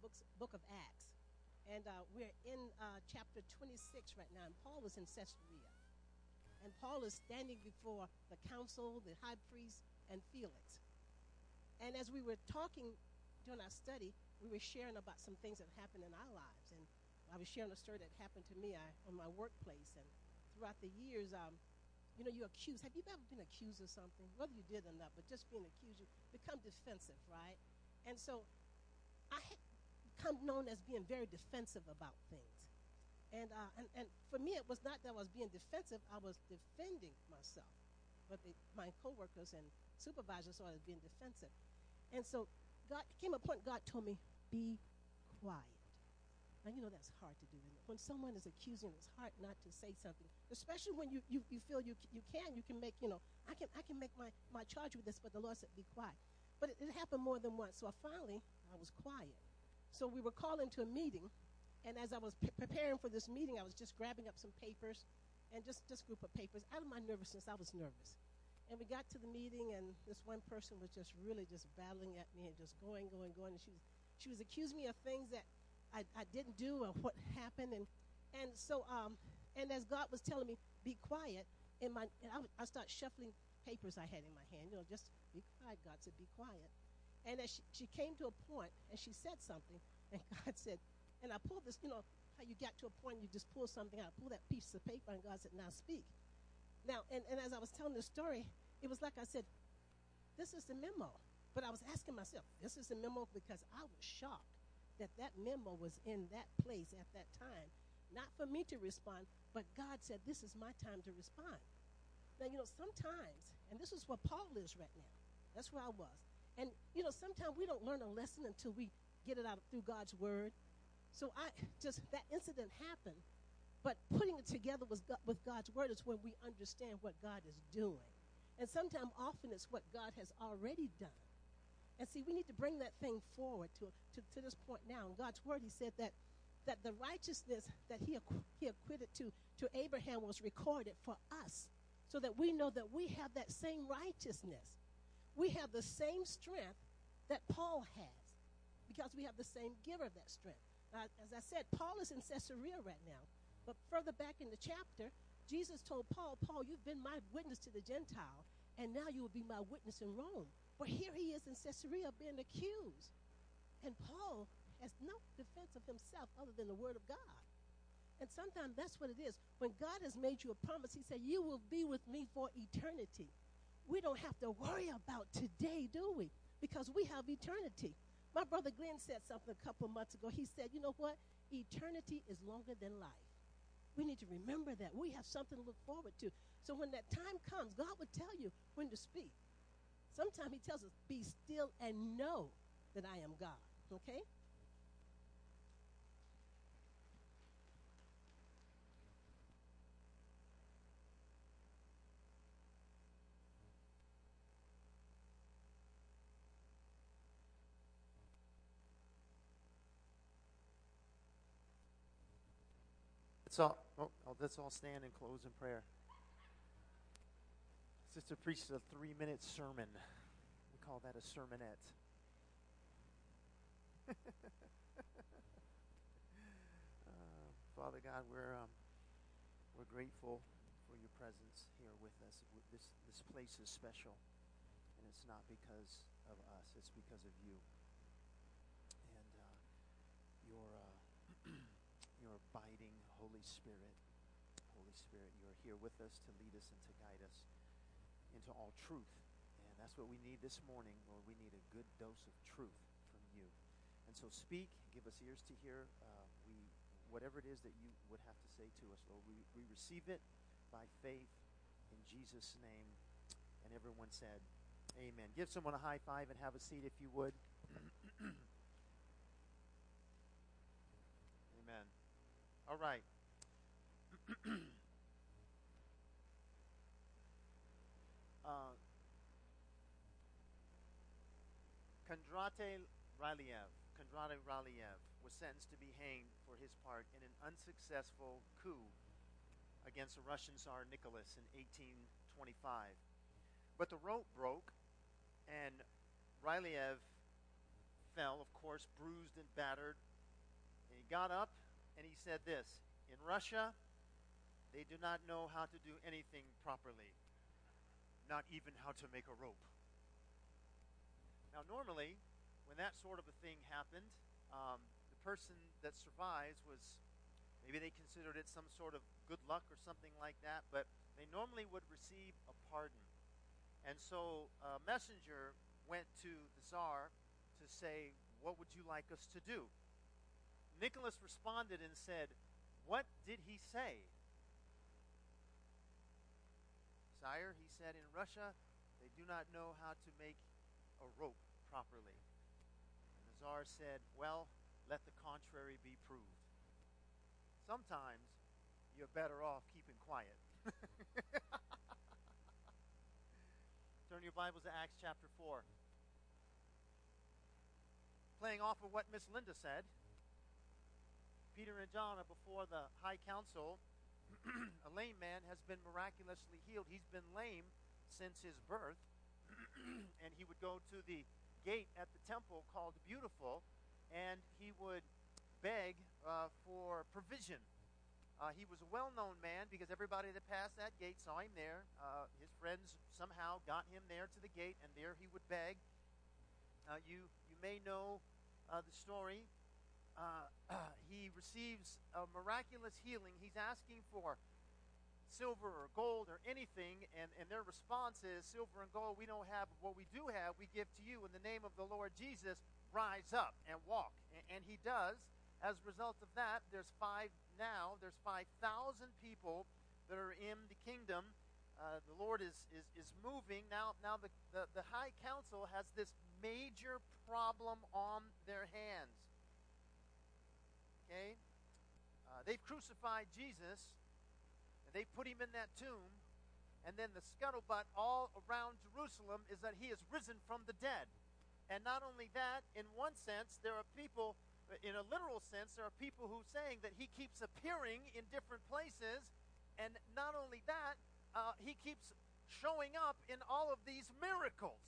books, book of Acts. And uh, we're in uh, chapter 26 right now. And Paul was in Caesarea. And Paul is standing before the council, the high priest, and Felix. And as we were talking during our study, we were sharing about some things that happened in our lives. And I was sharing a story that happened to me I, on my workplace. And throughout the years, um, you know, you're accused. Have you ever been accused of something? Whether you did or not, but just being accused, you become defensive, right? And so I become known as being very defensive about things. And, uh, and, and for me, it was not that I was being defensive, I was defending myself. But my coworkers and supervisors saw I was being defensive. And so God came a point God told me, be quiet. Now, you know that's hard to do. When someone is accusing, it's hard not to say something, especially when you, you, you feel you, you can. You can make, you know, I can, I can make my, my charge with this, but the Lord said, be quiet. But it, it happened more than once. So I finally, I was quiet. So we were called into a meeting, and as I was preparing for this meeting, I was just grabbing up some papers and just this group of papers. Out of my nervousness, I was nervous. And we got to the meeting, and this one person was just really just battling at me and just going, going, going. And she was, she was accusing me of things that I, I didn't do or what happened. And, and so, um, and as God was telling me, be quiet, in my, and I, I start shuffling papers I had in my hand, you know, just be quiet. God said, be quiet. And as she, she came to a point and she said something, and God said, and I pulled this, you know, how you got to a point you just pull something out, pull that piece of paper, and God said, now speak. Now, and, and as I was telling the story, it was like I said, this is the memo. But I was asking myself, this is the memo because I was shocked that that memo was in that place at that time. Not for me to respond, but God said, this is my time to respond. Now, you know, sometimes, and this is where Paul is right now. That's where I was. And, you know, sometimes we don't learn a lesson until we get it out through God's word. So I just, that incident happened, but putting it together with, with God's word is when we understand what God is doing. And sometimes, often, it's what God has already done. And see, we need to bring that thing forward to, to, to this point now. In God's word, He said that, that the righteousness that He, he acquitted to, to Abraham was recorded for us so that we know that we have that same righteousness. We have the same strength that Paul has because we have the same giver of that strength. Now, as I said, Paul is in Caesarea right now. But further back in the chapter, Jesus told Paul, Paul, you've been my witness to the Gentile, and now you will be my witness in Rome. But here he is in Caesarea being accused. And Paul has no defense of himself other than the word of God. And sometimes that's what it is. When God has made you a promise, he said, You will be with me for eternity. We don't have to worry about today, do we? Because we have eternity. My brother Glenn said something a couple months ago. He said, You know what? Eternity is longer than life. We need to remember that. We have something to look forward to. So when that time comes, God will tell you when to speak. Sometimes He tells us, Be still and know that I am God. Okay? All, oh, oh, let's all stand and close in prayer. Sister preached a three minute sermon. We call that a sermonette. uh, Father God, we're, um, we're grateful for your presence here with us. This, this place is special, and it's not because of us, it's because of you. And uh, your. Uh, your abiding Holy Spirit. Holy Spirit, you are here with us to lead us and to guide us into all truth. And that's what we need this morning, Lord. We need a good dose of truth from you. And so speak, give us ears to hear. Uh, we, whatever it is that you would have to say to us, Lord, we, we receive it by faith in Jesus' name. And everyone said, Amen. Give someone a high five and have a seat if you would. Amen. All right. uh, Kondraty Rylyev, Kondraty Rylyev was sentenced to be hanged for his part in an unsuccessful coup against the Russian Tsar Nicholas in 1825. But the rope broke, and Rylyev fell, of course, bruised and battered. And he got up and he said this In Russia, they do not know how to do anything properly, not even how to make a rope. Now, normally, when that sort of a thing happened, um, the person that survives was maybe they considered it some sort of good luck or something like that, but they normally would receive a pardon. And so a messenger went to the Tsar to say, What would you like us to do? Nicholas responded and said, What did he say? Sire, he said, in Russia, they do not know how to make a rope properly. And the Tsar said, Well, let the contrary be proved. Sometimes you're better off keeping quiet. Turn your Bibles to Acts chapter 4. Playing off of what Miss Linda said, Peter and John are before the high council. a lame man has been miraculously healed. He's been lame since his birth. and he would go to the gate at the temple called Beautiful, and he would beg uh, for provision. Uh, he was a well known man because everybody that passed that gate saw him there. Uh, his friends somehow got him there to the gate, and there he would beg. Uh, you, you may know uh, the story. Uh, he receives a miraculous healing. He's asking for silver or gold or anything, and, and their response is, Silver and gold we don't have, what we do have, we give to you. In the name of the Lord Jesus, rise up and walk. And, and he does. As a result of that, there's five now, there's 5,000 people that are in the kingdom. Uh, the Lord is, is, is moving. Now, now the, the, the high council has this major problem on their hands. Okay? Uh, they've crucified Jesus, and they put him in that tomb, and then the scuttlebutt all around Jerusalem is that he is risen from the dead. And not only that, in one sense, there are people in a literal sense, there are people who are saying that he keeps appearing in different places, and not only that, uh, he keeps showing up in all of these miracles.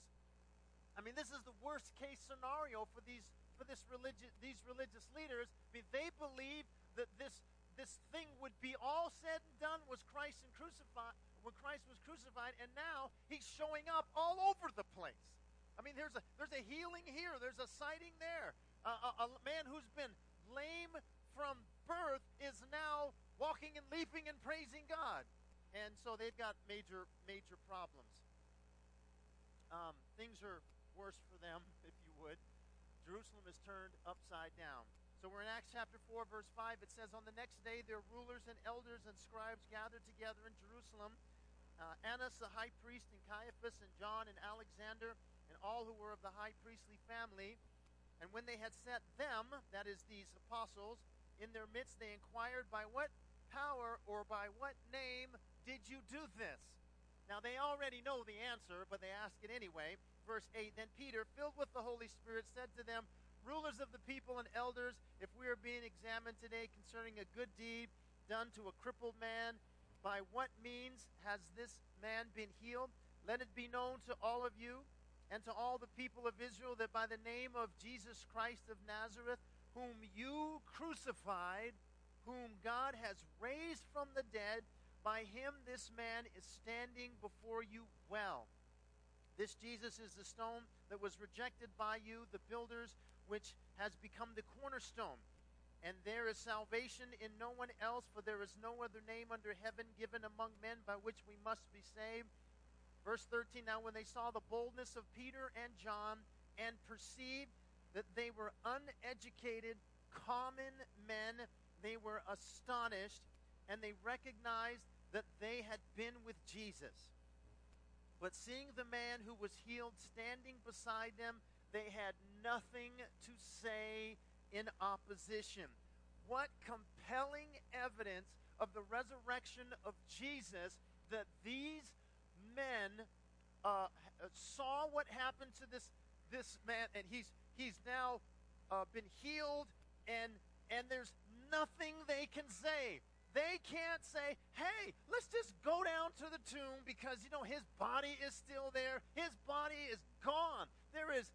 I mean, this is the worst case scenario for these for this religious these religious leaders. They believe that this this thing would be all said and done was Christ and crucified when Christ was crucified, and now he's showing up all over the place. I mean, there's a there's a healing here, there's a sighting there a, a, man who's been lame from birth is now walking and leaping and praising God. And so they've got major, major problems. Um, things are worse for them, if you would. Jerusalem is turned upside down. So we're in Acts chapter 4, verse 5. It says, On the next day, their rulers and elders and scribes gathered together in Jerusalem. Uh, Annas the high priest, and Caiaphas, and John, and Alexander, and all who were of the high priestly family. And when they had set them, that is, these apostles, in their midst, they inquired, By what power or by what name did you do this? Now they already know the answer, but they ask it anyway. Verse 8 Then Peter, filled with the Holy Spirit, said to them, Rulers of the people and elders, if we are being examined today concerning a good deed done to a crippled man, by what means has this man been healed? Let it be known to all of you and to all the people of Israel that by the name of Jesus Christ of Nazareth, whom you crucified, whom God has raised from the dead, by him this man is standing before you well. This Jesus is the stone that was rejected by you, the builders, which has become the cornerstone. And there is salvation in no one else, for there is no other name under heaven given among men by which we must be saved. Verse 13 Now, when they saw the boldness of Peter and John and perceived that they were uneducated, common men, they were astonished and they recognized that they had been with Jesus. But seeing the man who was healed standing beside them, they had nothing to say in opposition. What compelling evidence of the resurrection of Jesus that these men uh, saw what happened to this this man, and he's he's now uh, been healed, and and there's nothing they can say. They can't say, "Hey, let's just go down to the tomb because you know his body is still there. His body is gone. There is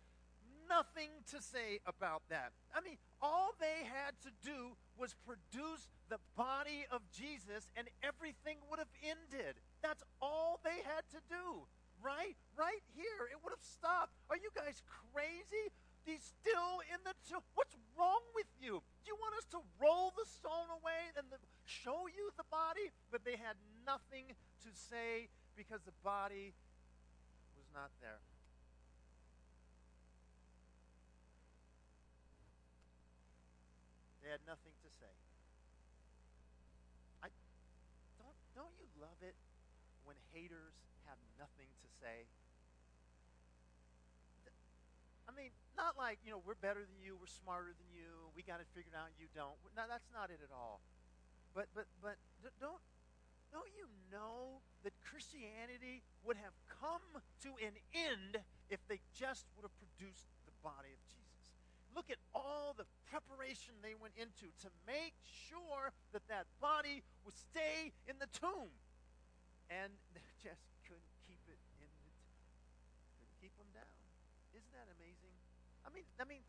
nothing to say about that. I mean, all they had to do was produce the body of Jesus and everything would have ended. That's all they had to do. Right? Right here. It would have stopped. Are you guys crazy? He's still in the tomb. What's wrong with you? Do you want us to roll the stone away and the, show you the body? But they had nothing to say because the body was not there. They had nothing to say. I don't don't you love it when haters have nothing to say? I mean, not like, you know, we're better than you, we're smarter than you, we got it figured out, you don't. No, that's not it at all. But but but don't don't you know that Christianity would have come to an end if they just would have produced the body of Jesus? Look at all the preparation they went into to make sure that that body would stay in the tomb. And just couldn't keep it in the tomb. Couldn't keep them down. Isn't that amazing? I mean, I mean,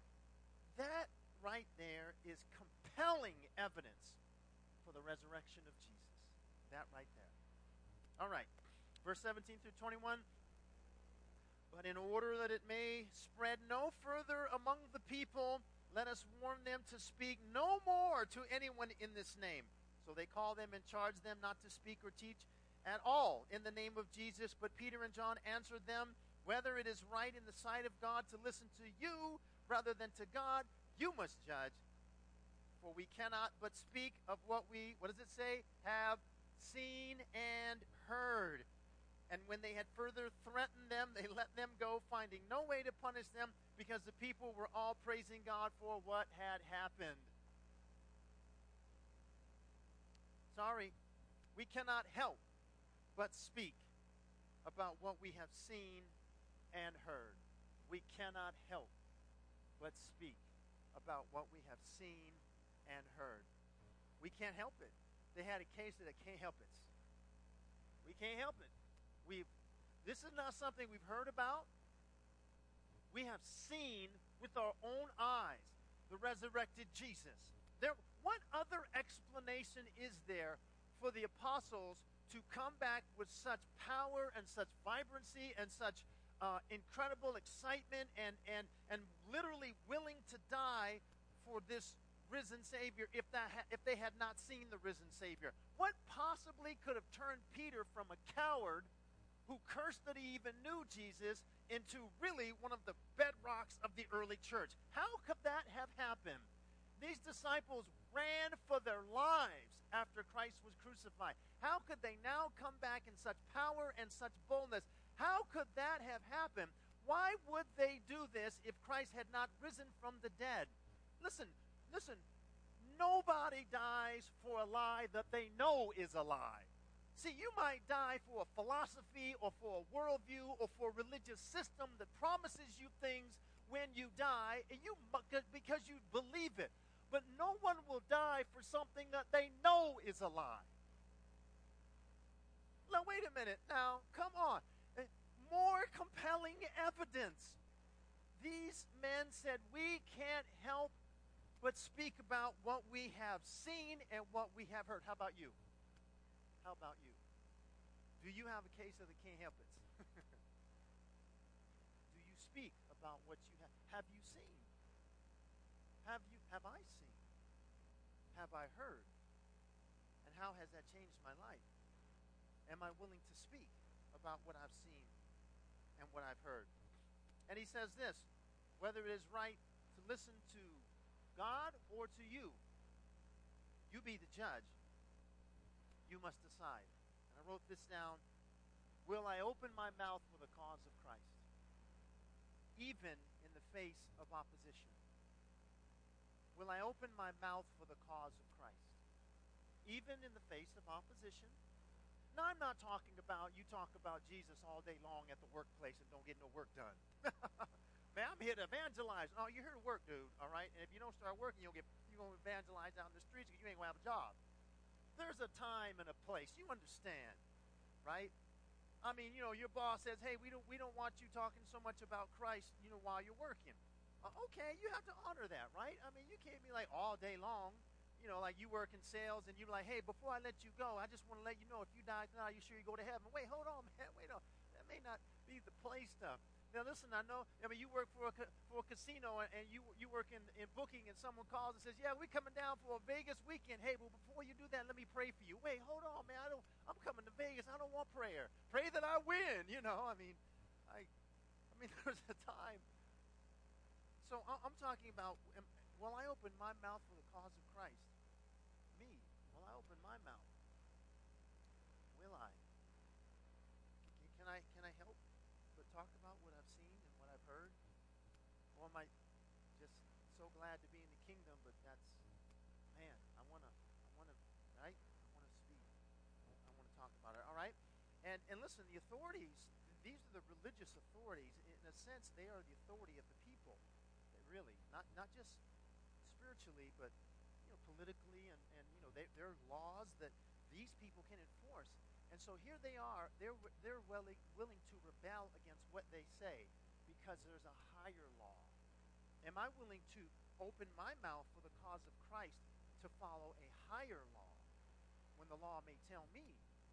that right there is compelling evidence for the resurrection of Jesus. That right there. All right. Verse 17 through 21 but in order that it may spread no further among the people, let us warn them to speak no more to anyone in this name. So they call them and charge them not to speak or teach at all in the name of Jesus. But Peter and John answered them, Whether it is right in the sight of God to listen to you rather than to God, you must judge. For we cannot but speak of what we, what does it say, have seen and heard. And when they had further threatened them, they let them go, finding no way to punish them because the people were all praising God for what had happened. Sorry, we cannot help but speak about what we have seen and heard. We cannot help but speak about what we have seen and heard. We can't help it. They had a case that can't help it. We can't help it. We've this is not something we've heard about. We have seen with our own eyes the resurrected Jesus. There what other explanation is there for the apostles to come back with such power and such vibrancy and such uh, incredible excitement and, and, and literally willing to die for this risen Savior if, that ha- if they had not seen the risen Savior? What possibly could have turned Peter from a coward who cursed that he even knew Jesus into really one of the bedrocks of the early church. How could that have happened? These disciples ran for their lives after Christ was crucified. How could they now come back in such power and such boldness? How could that have happened? Why would they do this if Christ had not risen from the dead? Listen, listen, nobody dies for a lie that they know is a lie. See, you might die for a philosophy or for a worldview or for a religious system that promises you things when you die, and you because you believe it. But no one will die for something that they know is a lie. Now, wait a minute. Now, come on. More compelling evidence. These men said, We can't help but speak about what we have seen and what we have heard. How about you? How about you? Do you have a case of the can't help it? Do you speak about what you have? Have you seen? Have you have I seen? Have I heard? And how has that changed my life? Am I willing to speak about what I've seen and what I've heard? And he says this whether it is right to listen to God or to you, you be the judge you must decide. And I wrote this down. Will I open my mouth for the cause of Christ, even in the face of opposition? Will I open my mouth for the cause of Christ, even in the face of opposition? Now, I'm not talking about you talk about Jesus all day long at the workplace and don't get no work done. Man, I'm here to evangelize. Oh, you're here to work, dude. All right. And if you don't start working, you'll get you're gonna evangelize out in the streets because you ain't gonna have a job there's a time and a place. You understand, right? I mean, you know, your boss says, "Hey, we don't we don't want you talking so much about Christ, you know, while you're working." Uh, okay, you have to honor that, right? I mean, you can't be like all day long, you know, like you work in sales and you're like, hey, before I let you go, I just want to let you know if you die tonight, you sure you go to heaven. Wait, hold on, man. Wait, no, that may not be the place to. Now listen, I know. I mean, you work for a for a casino and you you work in in booking, and someone calls and says, "Yeah, we're coming down for a Vegas weekend." Hey, well, before you do that, let me pray for you. Wait, hold on, man. I don't. I'm coming to Vegas. I don't want prayer. Pray that I win. You know. I mean, I. I mean, there's a time so I'm talking about um, will I open my mouth for the cause of Christ? Me. Will I open my mouth? Will I? Can I can I help but talk about what I've seen and what I've heard? Or am I just so glad to be in the kingdom, but that's man, I wanna I wanna right? I wanna speak. I wanna talk about it. All right? And and listen, the authorities, these are the religious authorities. In a sense, they are the authority of the people, really. Not not just spiritually, but you know, politically, and and you know, they, there are laws that these people can enforce. And so here they are. They're they're willing willing to rebel against what they say because there's a higher law. Am I willing to open my mouth for the cause of Christ to follow a higher law when the law may tell me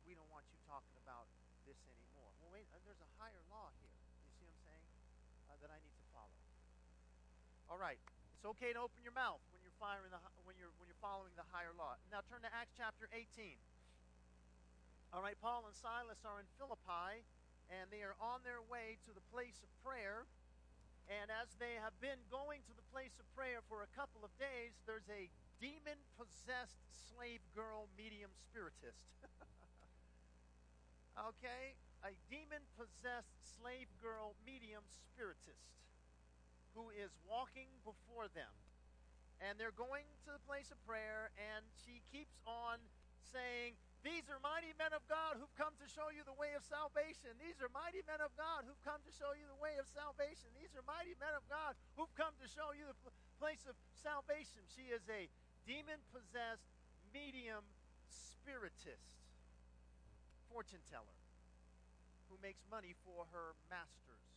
we don't want you talking about this anymore? Well, wait, uh, there's a higher law here. You see what I'm saying? Uh, that I need to follow. All right. Okay to open your mouth when you're firing the when you're when you're following the higher law. Now turn to Acts chapter 18. All right, Paul and Silas are in Philippi and they are on their way to the place of prayer. And as they have been going to the place of prayer for a couple of days, there's a demon possessed slave girl medium spiritist. okay? A demon possessed slave girl medium spiritist who is walking before them. And they're going to the place of prayer, and she keeps on saying, These are mighty men of God who've come to show you the way of salvation. These are mighty men of God who've come to show you the way of salvation. These are mighty men of God who've come to show you the place of salvation. She is a demon possessed, medium spiritist, fortune teller who makes money for her masters.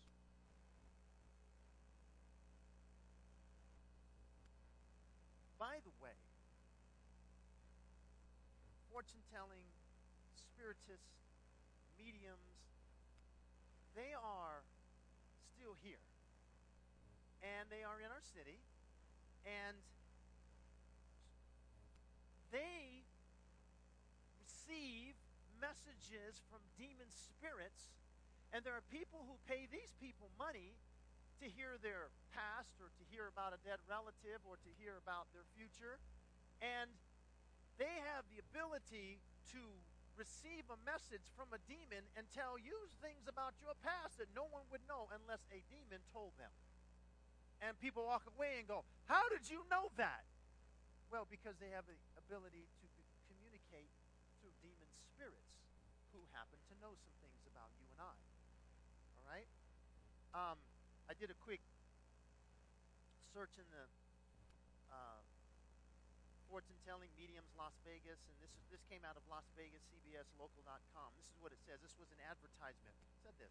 By the way, fortune telling, spiritists, mediums, they are still here. And they are in our city. And they receive messages from demon spirits. And there are people who pay these people money to hear their past or to hear about a dead relative or to hear about their future. And they have the ability to receive a message from a demon and tell you things about your past that no one would know unless a demon told them. And people walk away and go, How did you know that? Well, because they have the ability to communicate through demon spirits who happen to know some things about you and I. All right? Um, I did a quick search in the uh, fortune telling mediums Las Vegas, and this is, this came out of Las Vegas CBSLocal.com. This is what it says. This was an advertisement. It said this: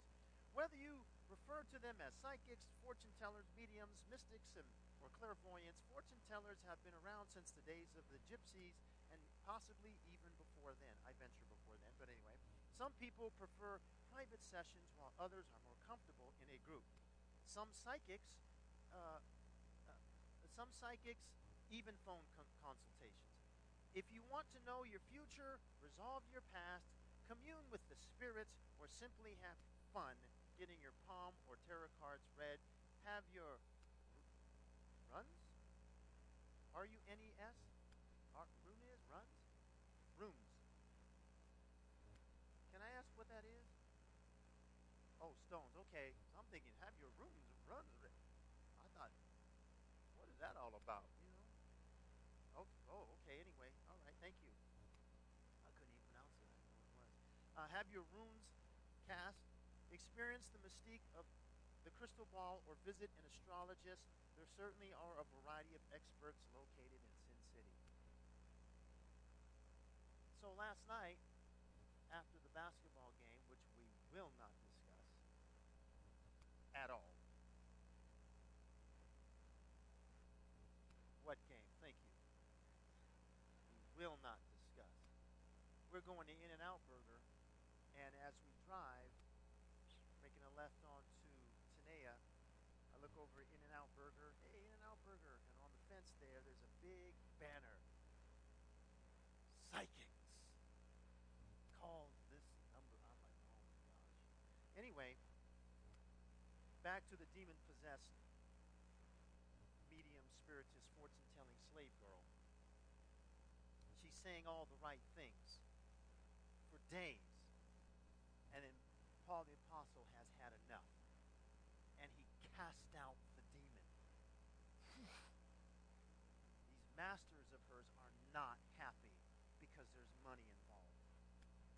Whether you refer to them as psychics, fortune tellers, mediums, mystics, and or clairvoyants, fortune tellers have been around since the days of the gypsies and possibly even before then. I venture before then, but anyway. Some people prefer private sessions while others are more comfortable in a group. Some psychics, uh, uh, some psychics even phone con- consultations. If you want to know your future, resolve your past, commune with the spirits, or simply have fun getting your palm or tarot cards read, have your runs? Are R U N E S? Rune is runs? Runes. Can I ask what that is? Oh, stones. Okay. have your runes cast, experience the mystique of the crystal ball, or visit an astrologist. There certainly are a variety of experts located in Sin City. So last night, after the basketball game, which we will not discuss at all. What game? Thank you. We will not discuss. We're going to In N Out Burger and as we drive, making a left onto Tenaya, I look over at In and Out Burger. Hey, In and Out Burger, and on the fence there, there's a big banner. Psychics. Call this number. I'm like, oh my gosh. Anyway, back to the demon possessed medium spiritist fortune telling slave girl. She's saying all the right things for days. And then Paul the Apostle has had enough. And he cast out the demon. These masters of hers are not happy because there's money involved.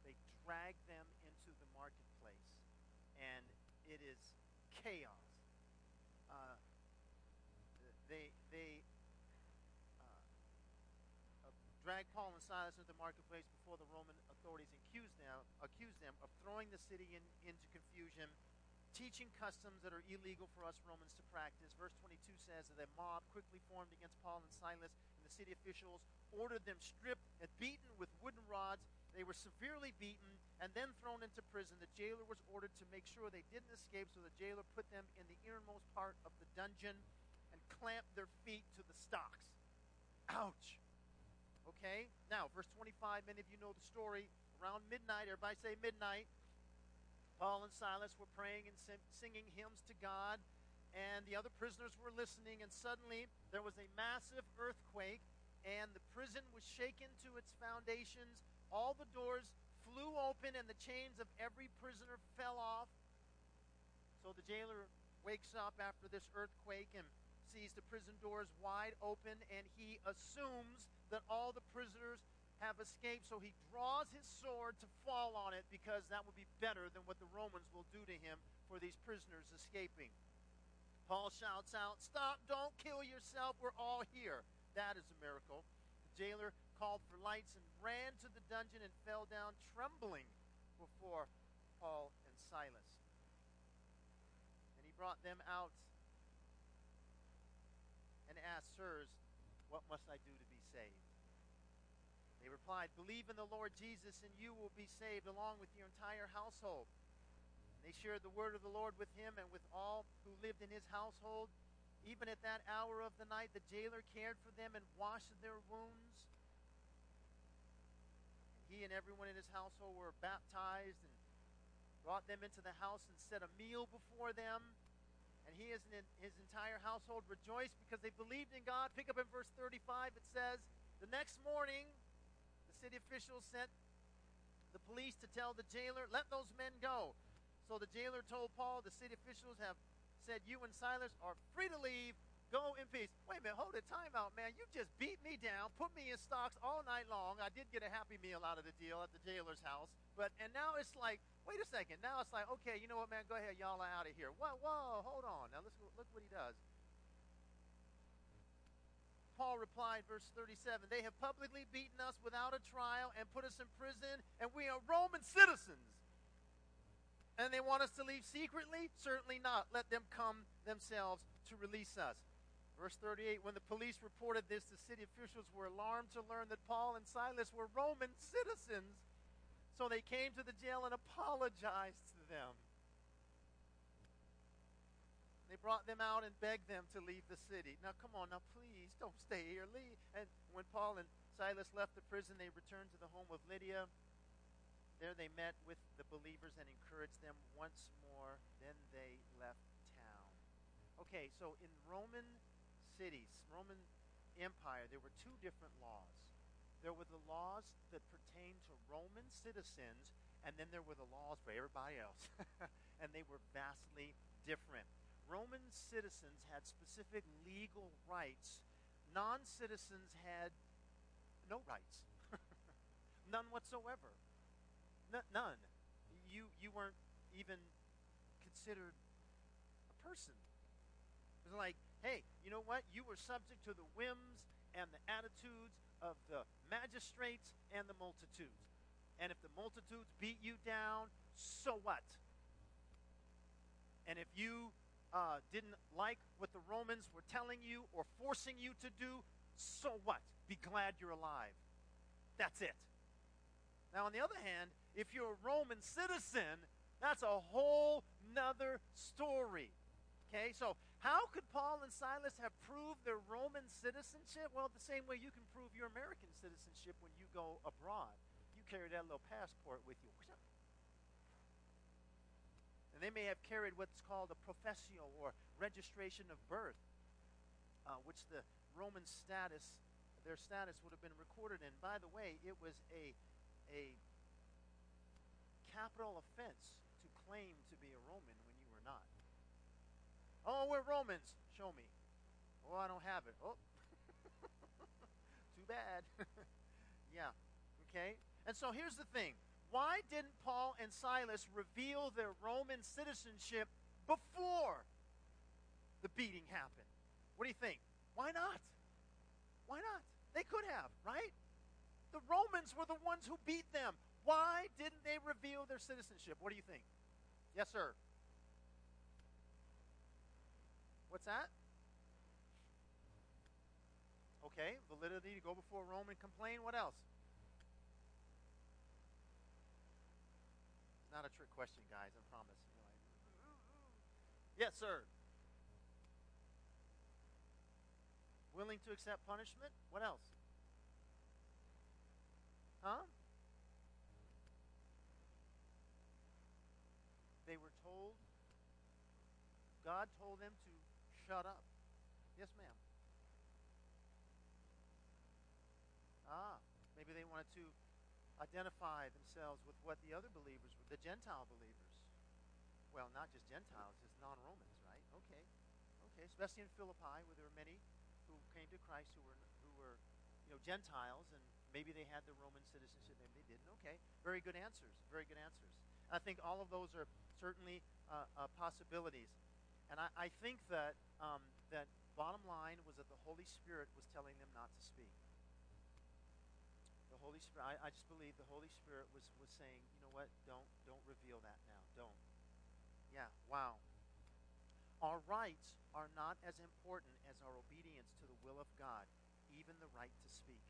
They drag them into the marketplace, and it is chaos. Uh, they they uh, uh, drag Paul and Silas into the marketplace before the Roman authorities and accuse them, accuse them of throwing the city in, into confusion, teaching customs that are illegal for us Romans to practice. Verse 22 says that a mob quickly formed against Paul and Silas, and the city officials ordered them stripped and beaten with wooden rods. They were severely beaten and then thrown into prison. The jailer was ordered to make sure they didn't escape, so the jailer put them in the innermost part of the dungeon and clamped their feet to the stocks. Ouch. Okay? Now, verse 25, many of you know the story. Around midnight, everybody say midnight. Paul and Silas were praying and singing hymns to God, and the other prisoners were listening, and suddenly there was a massive earthquake, and the prison was shaken to its foundations. All the doors flew open, and the chains of every prisoner fell off. So the jailer wakes up after this earthquake and sees the prison doors wide open, and he assumes that all the prisoners have escaped. So he draws his sword to fall on it because that would be better than what the Romans will do to him for these prisoners escaping. Paul shouts out, Stop, don't kill yourself, we're all here. That is a miracle. The jailer called for lights and ran to the dungeon and fell down trembling before Paul and Silas. And he brought them out and asked, Sirs, what must I do to be saved? They replied, Believe in the Lord Jesus, and you will be saved along with your entire household. And they shared the word of the Lord with him and with all who lived in his household. Even at that hour of the night, the jailer cared for them and washed their wounds. He and everyone in his household were baptized and brought them into the house and set a meal before them. And he and his entire household rejoiced because they believed in God. Pick up in verse 35, it says, The next morning, the city officials sent the police to tell the jailer, let those men go. So the jailer told Paul, the city officials have said, you and Silas are free to leave. Go in peace. Wait a minute, hold it, time out, man. You just beat me down, put me in stocks all night long. I did get a happy meal out of the deal at the jailer's house. But and now it's like, wait a second. Now it's like, okay, you know what, man? Go ahead, y'all are out of here. Whoa, whoa, hold on. Now let's look what he does. Paul replied, verse 37 They have publicly beaten us without a trial and put us in prison, and we are Roman citizens. And they want us to leave secretly? Certainly not. Let them come themselves to release us. Verse 38 When the police reported this, the city officials were alarmed to learn that Paul and Silas were Roman citizens. So they came to the jail and apologized to them. They brought them out and begged them to leave the city. Now, come on, now, please don't stay here. Leave. And when Paul and Silas left the prison, they returned to the home of Lydia. There they met with the believers and encouraged them once more. Then they left town. Okay, so in Roman cities, Roman Empire, there were two different laws. There were the laws that pertained to Roman citizens, and then there were the laws for everybody else. and they were vastly different. Roman citizens had specific legal rights. Non citizens had no rights. none whatsoever. N- none. You, you weren't even considered a person. It was like, hey, you know what? You were subject to the whims and the attitudes of the magistrates and the multitudes. And if the multitudes beat you down, so what? And if you uh, didn't like what the Romans were telling you or forcing you to do, so what? Be glad you're alive. That's it. Now, on the other hand, if you're a Roman citizen, that's a whole nother story. Okay, so how could Paul and Silas have proved their Roman citizenship? Well, the same way you can prove your American citizenship when you go abroad. You carry that little passport with you. And they may have carried what's called a professio or registration of birth, uh, which the Roman status, their status would have been recorded in. By the way, it was a, a capital offense to claim to be a Roman when you were not. Oh, we're Romans. Show me. Oh, I don't have it. Oh, too bad. yeah. Okay? And so here's the thing why didn't Paul and Silas reveal their Roman citizenship before the beating happened? What do you think? Why not? Why not? They could have, right? The Romans were the ones who beat them. Why didn't they reveal their citizenship? What do you think? Yes, sir. What's that? Okay, validity to go before Rome and complain. What else? It's not a trick question, guys, I promise. Yes, sir. Willing to accept punishment? What else? Huh? They were told, God told them to shut up. Yes, ma'am. Ah, maybe they wanted to identify themselves with what the other believers were, the Gentile believers. Well, not just Gentiles, just non-Romans, right? Okay, okay. Especially in Philippi, where there were many who came to Christ who were who were, you know, Gentiles, and maybe they had the Roman citizenship, maybe they didn't. Okay, very good answers. Very good answers. I think all of those are certainly uh, uh, possibilities. And I, I think that, um, that bottom line was that the Holy Spirit was telling them not to speak. The Holy Spirit, I, I just believe the Holy Spirit was, was saying, you know what, don't, don't reveal that now. Don't. Yeah, wow. Our rights are not as important as our obedience to the will of God, even the right to speak.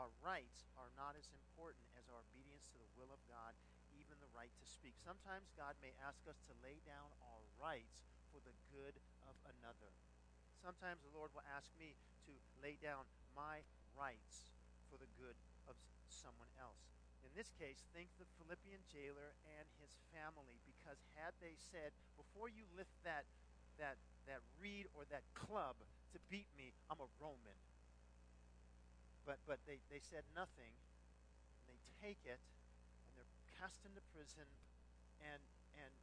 Our rights are not as important as our obedience to the will of God, even the right to speak. Sometimes God may ask us to lay down our rights for the good of another. Sometimes the Lord will ask me to lay down my rights for the good of someone else. In this case, think the Philippian jailer and his family, because had they said, before you lift that, that, that reed or that club to beat me, I'm a Roman. But, but they, they said nothing, and they take it, and they're cast into prison, and, and,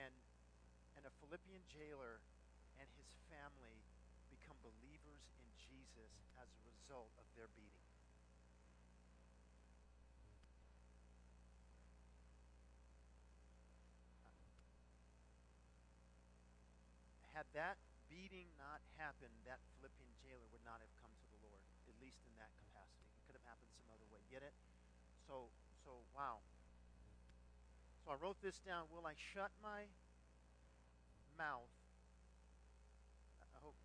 and and a Philippian jailer and his family become believers in Jesus as a result of their beating. Had that beating not happened, that Philippian jailer would not have come to the Lord, at least in that capacity. It could have happened some other way. Get it? So, so wow. So I wrote this down. Will I shut my mouth, I hope,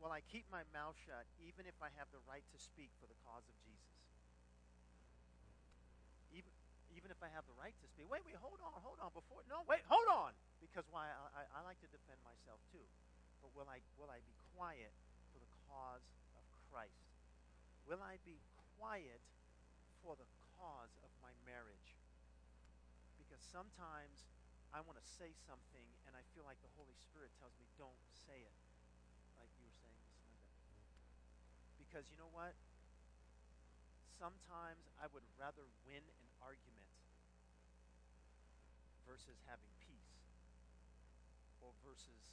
will I keep my mouth shut even if I have the right to speak for the cause of Jesus? Even, even if I have the right to speak. Wait, wait, hold on, hold on. Before, no, wait, hold on. Because why? I, I, I like to defend myself too. But will I, will I be quiet for the cause of Christ? Will I be quiet for the cause of my marriage? Because sometimes I want to say something, and I feel like the Holy Spirit tells me, don't say it. Like you were saying, Miss Linda. Because you know what? Sometimes I would rather win an argument versus having peace, or versus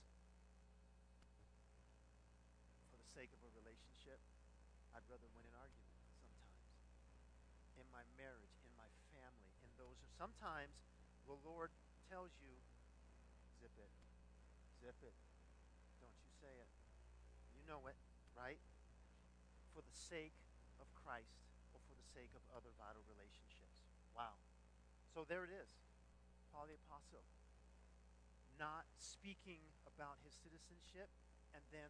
for the sake of a relationship, I'd rather win an argument sometimes. In my marriage, in my family, in those, who sometimes the Lord tells you, zip it, zip it. Don't you say it. You know it, right? For the sake of Christ or for the sake of other vital relationships. Wow. So there it is. Paul the Apostle. Not speaking about his citizenship and then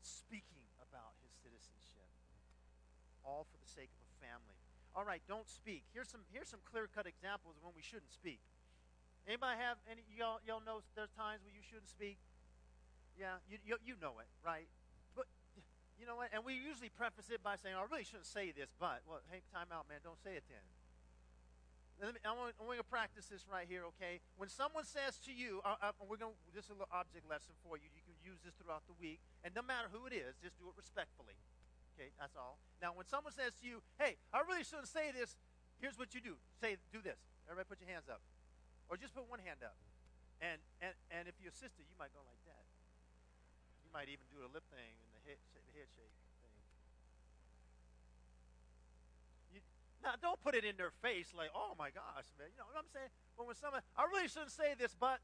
speaking about his citizenship. All for the sake of a family. all right, don't speak. Here's some here's some clear-cut examples of when we shouldn't speak. Anybody have any y'all y'all know there's times when you shouldn't speak? Yeah, you you, you know it, right? But you know what? And we usually preface it by saying, oh, "I really shouldn't say this," but well, hey, time out, man. Don't say it then. Me, I'm going to practice this right here, okay? When someone says to you, uh, uh, we're going to, this is a little object lesson for you. You can use this throughout the week. And no matter who it is, just do it respectfully. Okay, that's all. Now, when someone says to you, hey, I really shouldn't say this, here's what you do. Say, do this. Everybody put your hands up. Or just put one hand up. And, and, and if you're a sister, you might go like that. You might even do a lip thing and the head, the head shake. Thing. Now, don't put it in their face like, oh my gosh, man. You know what I'm saying? But when someone, I really shouldn't say this, but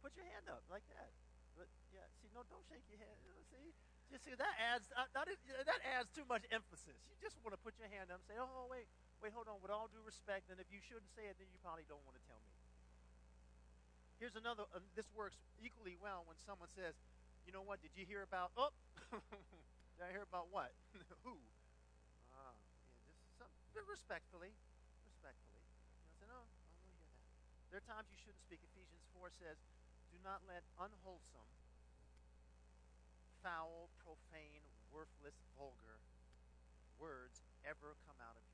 put your hand up like that. But yeah, see, no, don't shake your head. You see, just see that adds uh, that, that adds too much emphasis. You just want to put your hand up and say, oh wait, wait, hold on. With all due respect, and if you shouldn't say it, then you probably don't want to tell me. Here's another. Uh, this works equally well when someone says, you know what? Did you hear about? Oh, did I hear about what? Who? Ah, just respectfully, respectfully. You know, say, no, I don't want to hear that. There are times you shouldn't speak. Ephesians 4 says, do not let unwholesome, foul, profane, worthless, vulgar words ever come out of.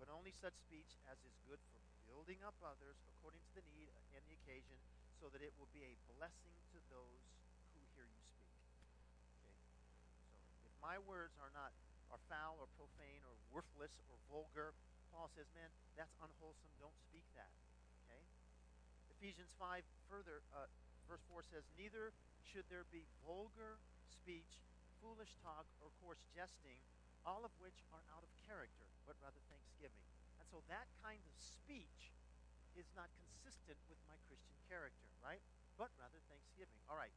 But only such speech as is good for building up others according to the need and the occasion, so that it will be a blessing to those who hear you speak. Okay? So if my words are not are foul or profane or worthless or vulgar, Paul says, man, that's unwholesome. Don't speak that. Okay? Ephesians 5 further, uh, verse 4 says, Neither should there be vulgar speech, foolish talk, or coarse jesting, all of which are out of character, but rather thanksgiving. And so that kind of speech is not consistent with my Christian character, right? But rather thanksgiving. All right.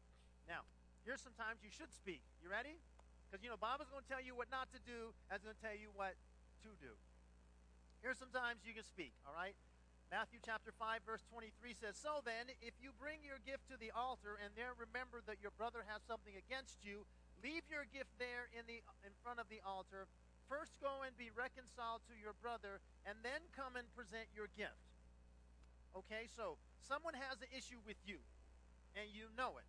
Now, here's some times you should speak. You ready? Because, you know, Bob is going to tell you what not to do, and as going to tell you what to do. Here's some times you can speak, all right? Matthew chapter 5, verse 23 says, So then, if you bring your gift to the altar and there remember that your brother has something against you, leave your gift there in, the, in front of the altar. First go and be reconciled to your brother, and then come and present your gift. Okay, so someone has an issue with you, and you know it.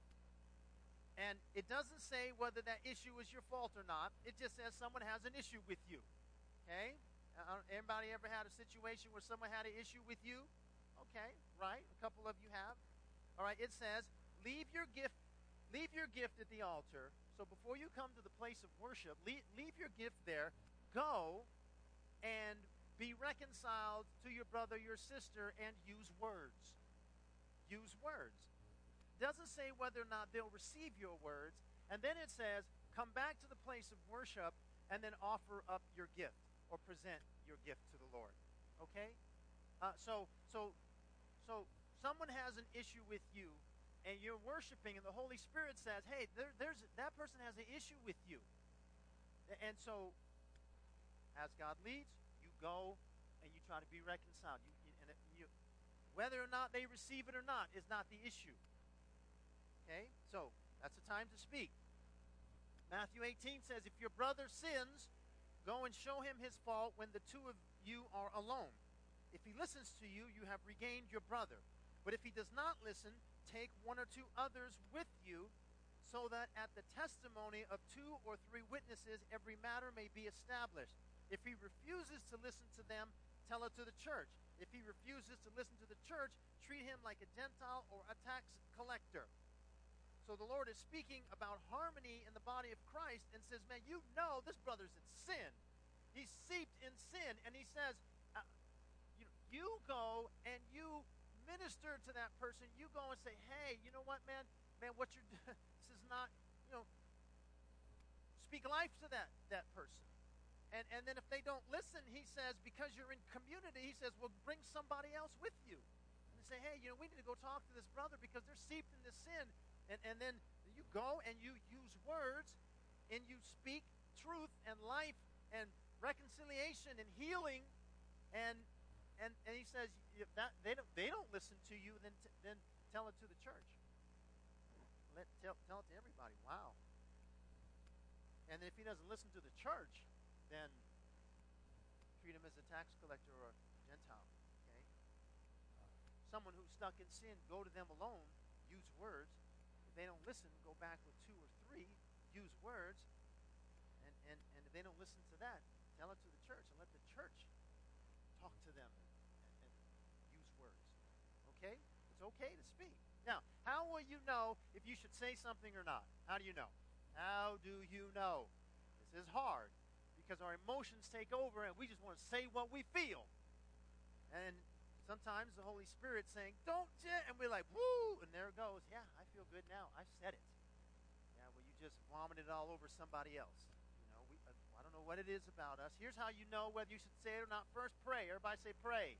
And it doesn't say whether that issue is your fault or not. It just says someone has an issue with you. Okay? Uh, anybody ever had a situation where someone had an issue with you? Okay, right? A couple of you have. All right, it says, leave your gift leave your gift at the altar. So before you come to the place of worship, leave, leave your gift there. Go and be reconciled to your brother, your sister, and use words. Use words doesn't say whether or not they'll receive your words. And then it says, come back to the place of worship and then offer up your gift or present your gift to the Lord. Okay? Uh, so, so, so someone has an issue with you and you're worshiping and the Holy Spirit says, hey, there, there's, that person has an issue with you. And so, as God leads, you go and you try to be reconciled. You, and you, whether or not they receive it or not is not the issue. Okay? So, that's the time to speak. Matthew 18 says, If your brother sins, go and show him his fault when the two of you are alone. If he listens to you, you have regained your brother. But if he does not listen, take one or two others with you, so that at the testimony of two or three witnesses every matter may be established. If he refuses to listen to them, tell it to the church. If he refuses to listen to the church, treat him like a Gentile or a tax collector. So the Lord is speaking about harmony in the body of Christ and says, Man, you know this brother's in sin. He's seeped in sin. And he says, uh, you, you go and you minister to that person. You go and say, Hey, you know what, man? Man, what you're doing, this is not, you know, speak life to that, that person. And, and then if they don't listen, he says, because you're in community, he says, well, bring somebody else with you. And say, hey, you know, we need to go talk to this brother because they're seeped in this sin. And, and then you go and you use words and you speak truth and life and reconciliation and healing and and, and he says if that they don't they don't listen to you then t- then tell it to the church let tell, tell it to everybody wow and if he doesn't listen to the church then treat him as a tax collector or a Gentile. Okay? Uh, someone who's stuck in sin, go to them alone, use words. If they don't listen, go back with two or three, use words. And, and, and if they don't listen to that, tell it to the church and let the church talk to them and, and, and use words. Okay? To speak. Now, how will you know if you should say something or not? How do you know? How do you know? This is hard because our emotions take over and we just want to say what we feel. And sometimes the Holy Spirit's saying, don't, and we're like, woo, and there it goes. Yeah, I feel good now. I said it. Yeah, well, you just vomited all over somebody else. You know, we, uh, I don't know what it is about us. Here's how you know whether you should say it or not. First, pray. Everybody say pray.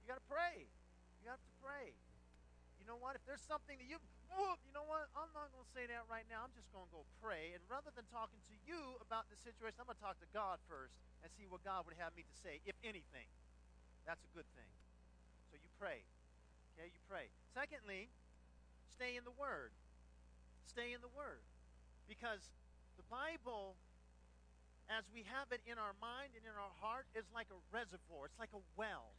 You got to pray. You have to pray know what? If there's something that you, whoop, you know what? I'm not going to say that right now. I'm just going to go pray. And rather than talking to you about the situation, I'm going to talk to God first and see what God would have me to say, if anything. That's a good thing. So you pray. Okay, you pray. Secondly, stay in the Word. Stay in the Word. Because the Bible, as we have it in our mind and in our heart, is like a reservoir, it's like a well.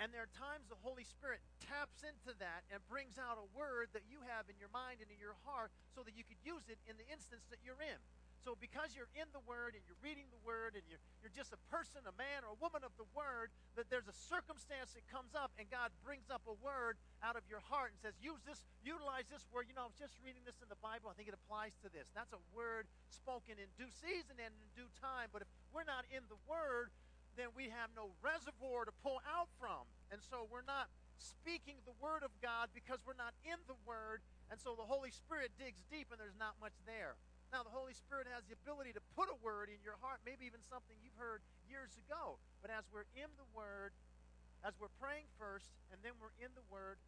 And there are times the Holy Spirit taps into that and brings out a word that you have in your mind and in your heart so that you could use it in the instance that you're in. So because you're in the Word and you're reading the Word and you're, you're just a person, a man or a woman of the Word, that there's a circumstance that comes up and God brings up a word out of your heart and says, use this, utilize this word. You know, I was just reading this in the Bible. I think it applies to this. That's a word spoken in due season and in due time. But if we're not in the Word, then we have no reservoir to pull out from. And so we're not speaking the Word of God because we're not in the Word. And so the Holy Spirit digs deep and there's not much there. Now, the Holy Spirit has the ability to put a word in your heart, maybe even something you've heard years ago. But as we're in the Word, as we're praying first, and then we're in the Word,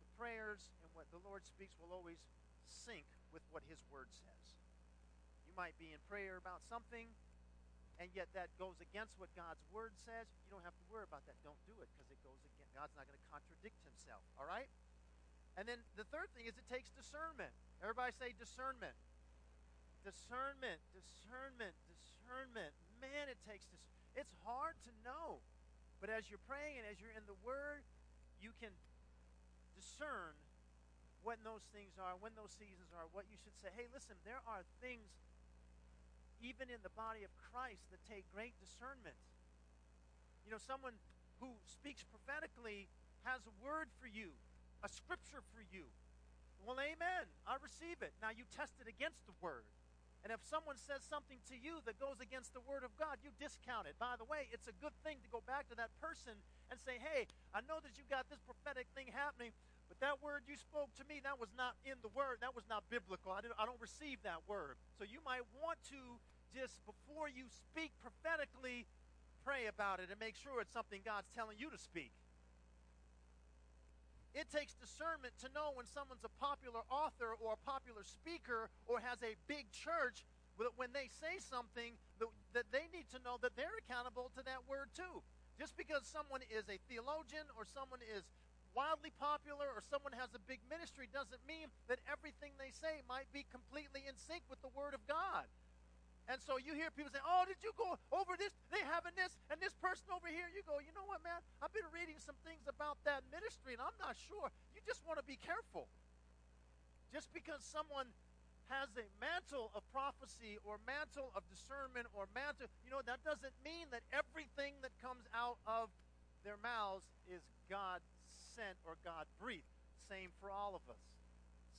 the prayers and what the Lord speaks will always sync with what His Word says. You might be in prayer about something, and yet that goes against what God's word says, you don't have to worry about that. Don't do it because it goes against God's not going to contradict himself. All right? And then the third thing is it takes discernment. Everybody say discernment. Discernment, discernment, discernment. Man, it takes this. It's hard to know. But as you're praying and as you're in the Word, you can discern when those things are, when those seasons are, what you should say. Hey, listen, there are things even in the body of Christ, that take great discernment. You know, someone who speaks prophetically has a word for you, a scripture for you. Well, amen. I receive it. Now you test it against the word. And if someone says something to you that goes against the word of God, you discount it. By the way, it's a good thing to go back to that person and say, hey, I know that you got this prophetic thing happening, but that word you spoke to me, that was not in the word. That was not biblical. I, I don't receive that word. So you might want to just before you speak prophetically, pray about it and make sure it's something God's telling you to speak. It takes discernment to know when someone's a popular author or a popular speaker or has a big church that when they say something that, they need to know that they're accountable to that word too. Just because someone is a theologian or someone is wildly popular or someone has a big ministry doesn't mean that everything they say might be completely in sync with the word of God. And so you hear people say, Oh, did you go over this? They having this and this person over here. You go, You know what, man? I've been reading some things about that ministry and I'm not sure. You just want to be careful. Just because someone has a mantle of prophecy or mantle of discernment or mantle, you know, that doesn't mean that everything that comes out of their mouths is God sent or God breathed. Same for all of us.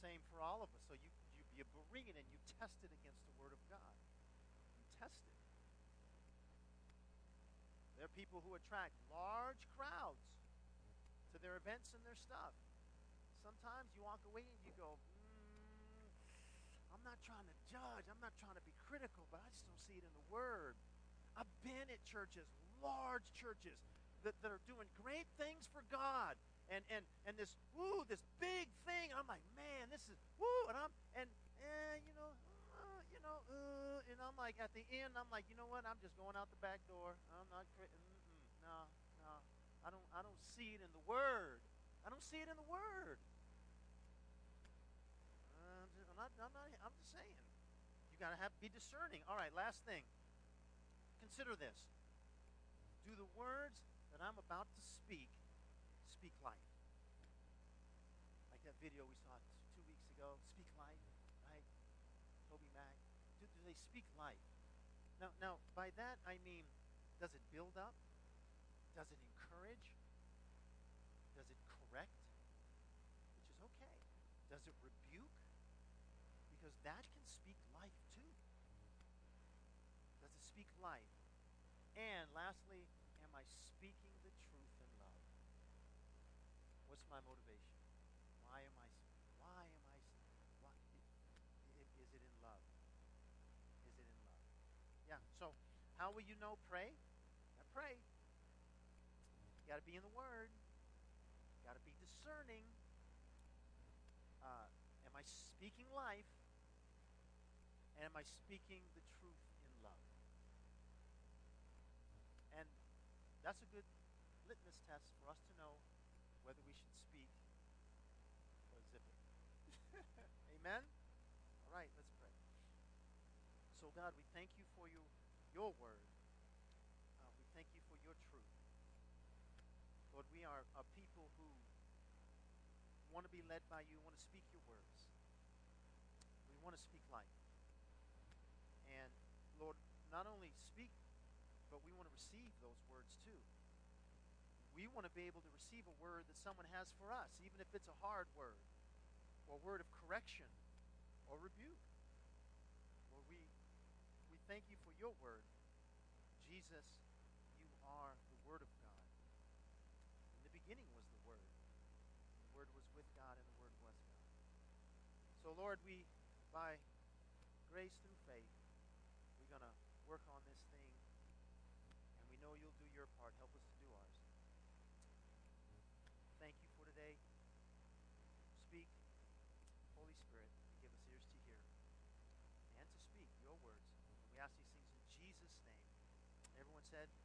Same for all of us. So you, you, you bring it and you test it against the Word of God tested. There are people who attract large crowds to their events and their stuff. Sometimes you walk away and you go, mm, I'm not trying to judge, I'm not trying to be critical, but I just don't see it in the Word. I've been at churches, large churches, that, that are doing great things for God. And, and, and this, woo, this big thing. I'm like, man, this is, woo. And I'm, and, and you know, know, uh, and I'm like, at the end, I'm like, you know what? I'm just going out the back door. I'm not, mm-mm, no, no. I don't, I don't see it in the Word. I don't see it in the Word. Uh, I'm, not, I'm, not, I'm just saying. You got to have be discerning. All right, last thing. Consider this. Do the words that I'm about to speak speak life? Like that video we saw two weeks ago, Speak Life, right? Toby Mac. Do, do they speak life? Now, now, by that I mean, does it build up? Does it encourage? Does it correct? Which is okay. Does it rebuke? Because that can speak life too. Does it speak life? And lastly, am I speaking the truth in love? What's my motivation? Why am I? Why am I? Why, is it in love? Is it in love? Yeah. So, how will you know? Pray. Yeah, pray. You got to be in the Word. You got to be discerning. Uh, am I speaking life? And am I speaking the truth in love? And that's a good litmus test for us to know whether we should speak or zip it. Amen? All right, let's pray. So, God, we thank you for your, your word. Uh, we thank you for your truth. Lord, we are a people who want to be led by you, want to speak your words. We want to speak life. And Lord, not only speak, but we want to receive those words too. We want to be able to receive a word that someone has for us, even if it's a hard word, or a word of correction or rebuke. Lord, we, we thank you for your word. Jesus, you are the Word of God. In the beginning was the Word. The Word was with God, and the Word was God. So, Lord, we, by grace through faith, we're going to work on this thing, and we know you'll do your part. Help us to do ours. Thank you for today. Speak, Holy Spirit, and give us ears to hear and to speak your words. And we ask these things in Jesus' name. Everyone said,